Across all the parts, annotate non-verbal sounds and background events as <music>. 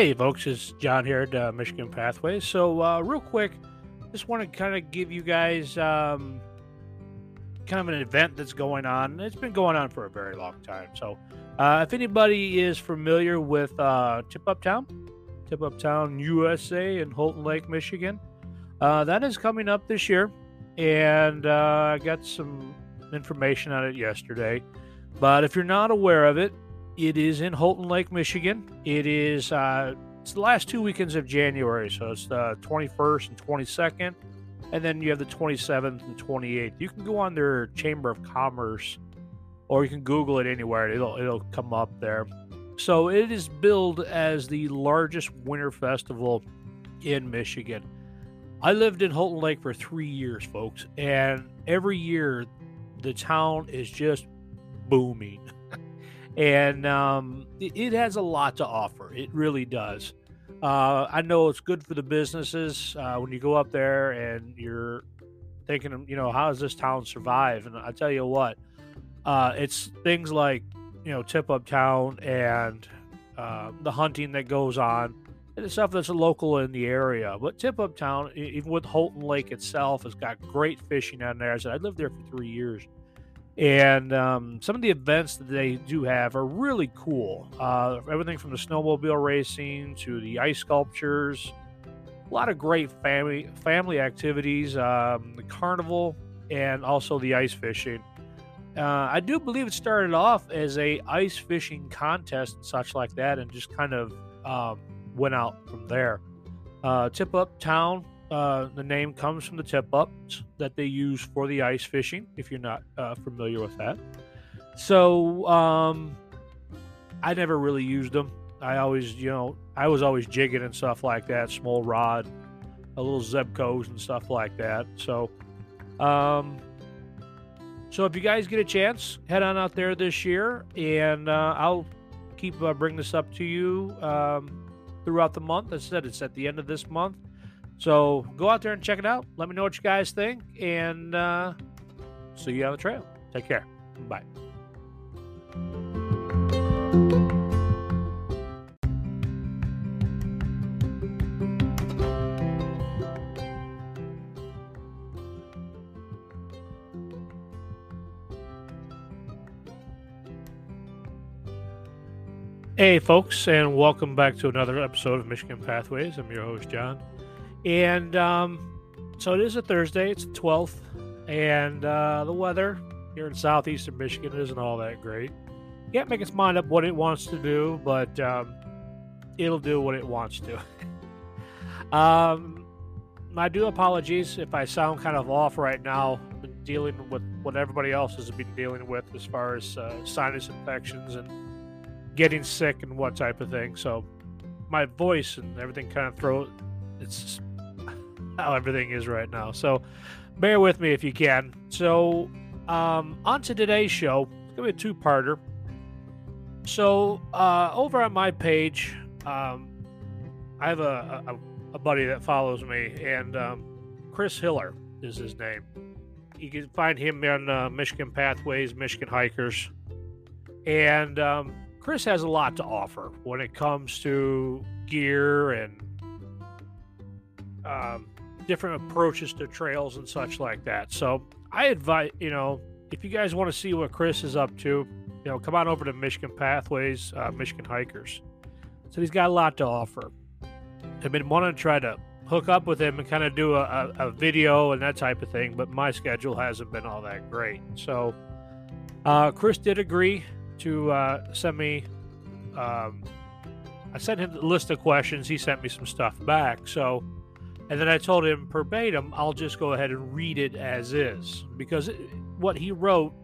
Hey, folks, it's John here at uh, Michigan Pathways. So, uh, real quick, just want to kind of give you guys um, kind of an event that's going on. It's been going on for a very long time. So, uh, if anybody is familiar with uh, Tip Up Town, Tip Up Town USA in Houghton Lake, Michigan, uh, that is coming up this year. And uh, I got some information on it yesterday. But if you're not aware of it, it is in Houghton Lake, Michigan. It is uh, it's the last two weekends of January, so it's the 21st and 22nd, and then you have the 27th and 28th. You can go on their Chamber of Commerce, or you can Google it anywhere. It'll it'll come up there. So it is billed as the largest winter festival in Michigan. I lived in Houghton Lake for three years, folks, and every year the town is just booming <laughs> and um, it, has a lot to offer. It really does. Uh, I know it's good for the businesses uh, when you go up there and you're thinking, you know, how does this town survive? And I tell you what, uh, it's things like you know Tip Up Town and uh, the hunting that goes on. And the stuff that's local in the area. But Tip Up Town, even with Houghton Lake itself, has got great fishing on there. I said I lived there for three years and um, some of the events that they do have are really cool. Uh, everything from the snowmobile racing to the ice sculptures, a lot of great family family activities, um, the carnival, and also the ice fishing. Uh, I do believe it started off as a ice fishing contest and such like that, and just kind of um, went out from there. Uh, Tip Up Town uh, the name comes from the tip ups that they use for the ice fishing, if you're not uh, familiar with that. So, um, I never really used them. I always, you know, I was always jigging and stuff like that, small rod, a little Zebcos and stuff like that. So, um, so if you guys get a chance, head on out there this year, and uh, I'll keep uh, bring this up to you um, throughout the month. As I said, it's at the end of this month. So go out there and check it out. Let me know what you guys think, and uh, see you on the trail. Take care. Bye. Hey, folks, and welcome back to another episode of Michigan Pathways. I'm your host, John. And um, so it is a Thursday. It's the 12th. And uh, the weather here in southeastern Michigan isn't all that great. Can't make its mind up what it wants to do, but um, it'll do what it wants to. <laughs> um, I do apologies if I sound kind of off right now. Been dealing with what everybody else has been dealing with as far as uh, sinus infections and getting sick and what type of thing. So my voice and everything kind of throw it's how everything is right now. So bear with me if you can. So um, on to today's show, it's gonna be a two-parter. So uh, over on my page, um, I have a, a, a, buddy that follows me, and um, Chris Hiller is his name. You can find him on uh, Michigan Pathways, Michigan Hikers, and um, Chris has a lot to offer when it comes to gear and um, different approaches to trails and such like that. So I advise, you know, if you guys want to see what Chris is up to, you know, come on over to Michigan Pathways, uh, Michigan Hikers. So he's got a lot to offer. I've been wanting to try to hook up with him and kind of do a, a, a video and that type of thing, but my schedule hasn't been all that great. So uh, Chris did agree to uh, send me. Um, I sent him a list of questions. He sent me some stuff back. So and then I told him verbatim, I'll just go ahead and read it as is because it, what he wrote,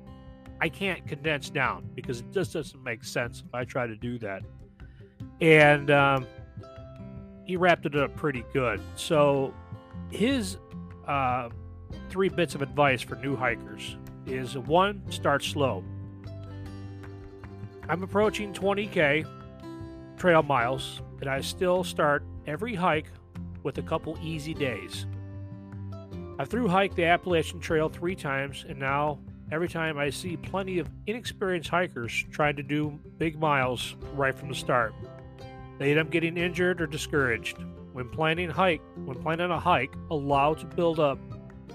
I can't condense down because it just doesn't make sense if I try to do that. And um, he wrapped it up pretty good. So his uh, three bits of advice for new hikers is one, start slow. I'm approaching 20K trail miles, and I still start every hike with a couple easy days. I through hiked the Appalachian Trail three times, and now every time I see plenty of inexperienced hikers trying to do big miles right from the start. They end up getting injured or discouraged. When planning hike, when planning a hike, allow to build up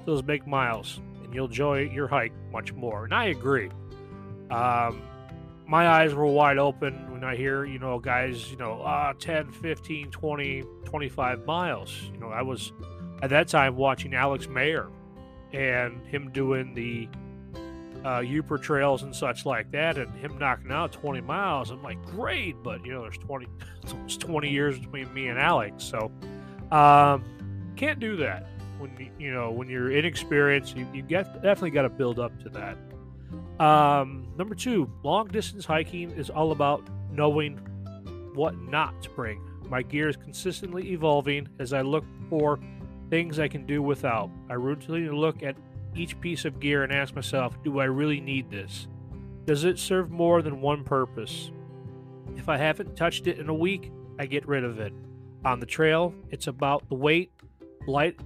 those big miles, and you'll enjoy your hike much more. And I agree. Um, my eyes were wide open when I hear, you know, guys, you know, uh, 10, 15, 20, 25 miles. You know, I was at that time watching Alex Mayer and him doing the uh, Yooper trails and such like that, and him knocking out 20 miles. I'm like, great, but you know, there's 20, <laughs> it's 20 years between me and Alex, so um, can't do that when you, you know when you're inexperienced. You, you get definitely got to build up to that. Um, number two, long distance hiking is all about knowing what not to bring. My gear is consistently evolving as I look for things I can do without. I routinely look at each piece of gear and ask myself, do I really need this? Does it serve more than one purpose? If I haven't touched it in a week, I get rid of it. On the trail, it's about the weight. Light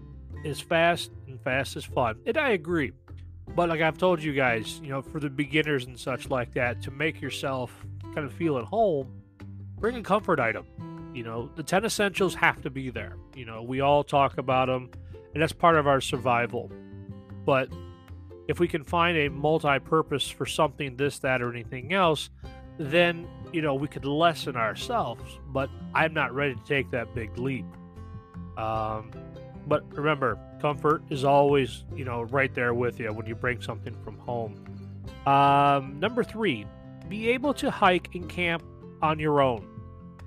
is fast, and fast is fun. And I agree. But like I've told you guys, you know, for the beginners and such like that, to make yourself kind of feel at home, bring a comfort item. You know, the 10 essentials have to be there. You know, we all talk about them, and that's part of our survival. But if we can find a multi purpose for something, this, that, or anything else, then, you know, we could lessen ourselves. But I'm not ready to take that big leap. Um, but remember, comfort is always, you know, right there with you when you bring something from home. Um, number three, be able to hike and camp on your own.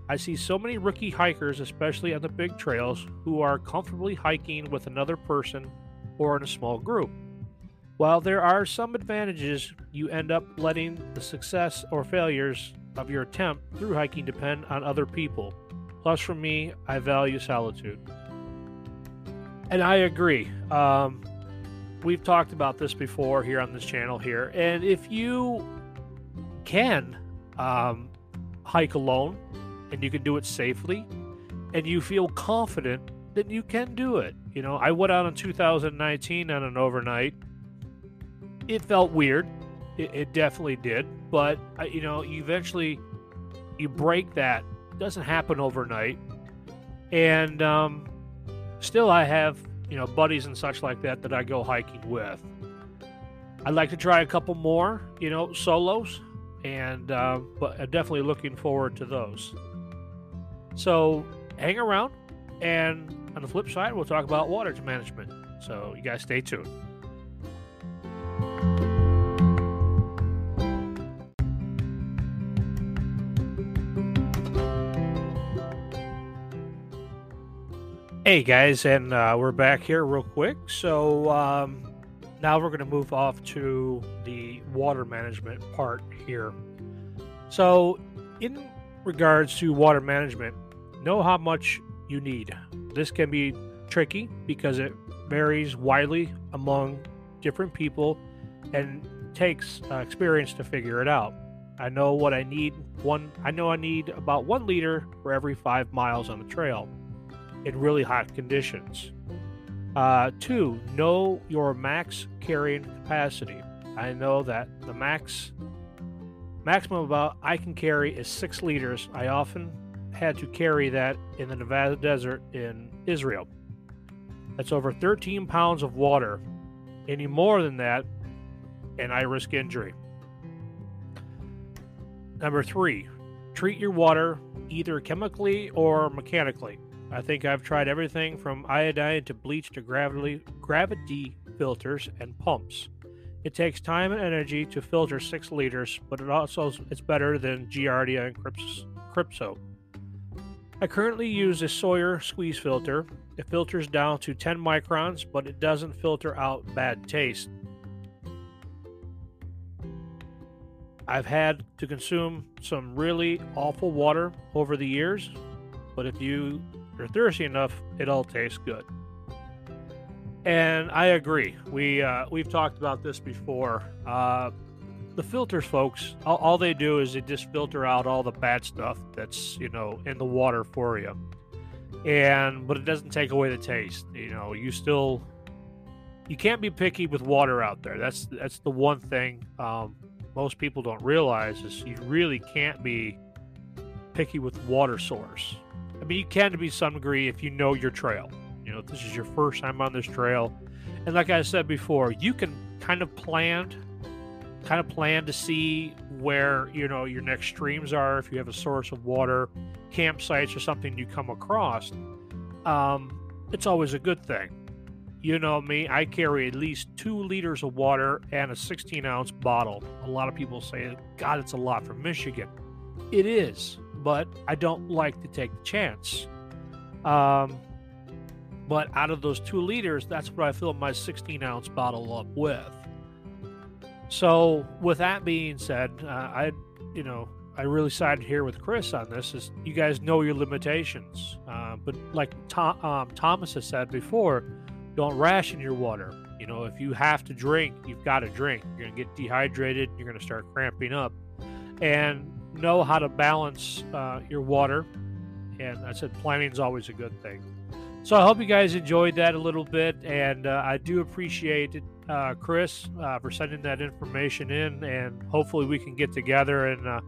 I see so many rookie hikers, especially on the big trails, who are comfortably hiking with another person or in a small group. While there are some advantages, you end up letting the success or failures of your attempt through hiking depend on other people. Plus, for me, I value solitude. And I agree. Um, we've talked about this before here on this channel here. And if you can um, hike alone and you can do it safely and you feel confident, then you can do it. You know, I went out in 2019 on an overnight. It felt weird. It, it definitely did. But, you know, eventually you break that. It doesn't happen overnight. And, um, still I have you know buddies and such like that that I go hiking with. I'd like to try a couple more, you know, solos, and uh, but I'm definitely looking forward to those. So hang around, and on the flip side, we'll talk about water management. So you guys stay tuned. Hey guys, and uh, we're back here real quick. So um, now we're going to move off to the water management part here. So, in regards to water management, know how much you need. This can be tricky because it varies widely among different people and takes uh, experience to figure it out. I know what I need. One, I know I need about one liter for every five miles on the trail in really hot conditions. Uh, two, know your max carrying capacity. I know that the max maximum about I can carry is six liters. I often had to carry that in the Nevada desert in Israel. That's over 13 pounds of water. Any more than that, and I risk injury. Number three, treat your water either chemically or mechanically. I think I've tried everything from iodine to bleach to gravity, gravity filters and pumps. It takes time and energy to filter six liters, but it also it's better than Giardia and Crypto. I currently use a Sawyer squeeze filter. It filters down to 10 microns, but it doesn't filter out bad taste. I've had to consume some really awful water over the years, but if you you're thirsty enough, it all tastes good. And I agree. We uh, we've talked about this before. Uh, the filters, folks, all, all, they do is they just filter out all the bad stuff that's you know in the water for you. And but it doesn't take away the taste. You know, you still you can't be picky with water out there. That's that's the one thing um, most people don't realize is you really can't be picky with water source. I mean, you can to be some degree if you know your trail. You know, this is your first time on this trail, and like I said before, you can kind of plan, kind of plan to see where you know your next streams are if you have a source of water, campsites or something you come across. Um, it's always a good thing. You know me, I carry at least two liters of water and a 16 ounce bottle. A lot of people say, God, it's a lot from Michigan. It is, but I don't like to take the chance. Um, but out of those two liters, that's what I fill my 16 ounce bottle up with. So, with that being said, uh, I, you know, I really sided here with Chris on this. Is you guys know your limitations, uh, but like Tom, um, Thomas has said before, don't ration your water. You know, if you have to drink, you've got to drink. You're to get dehydrated. You're to start cramping up. And know how to balance uh, your water. And I said planning is always a good thing. So I hope you guys enjoyed that a little bit. And uh, I do appreciate it, uh, Chris, uh, for sending that information in. And hopefully we can get together and uh,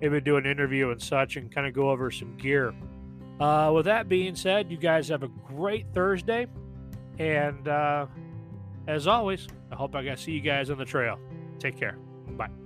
maybe do an interview and such and kind of go over some gear. Uh, with that being said, you guys have a great Thursday. And as always, I hope I can see you guys on the trail. Take care. Bye.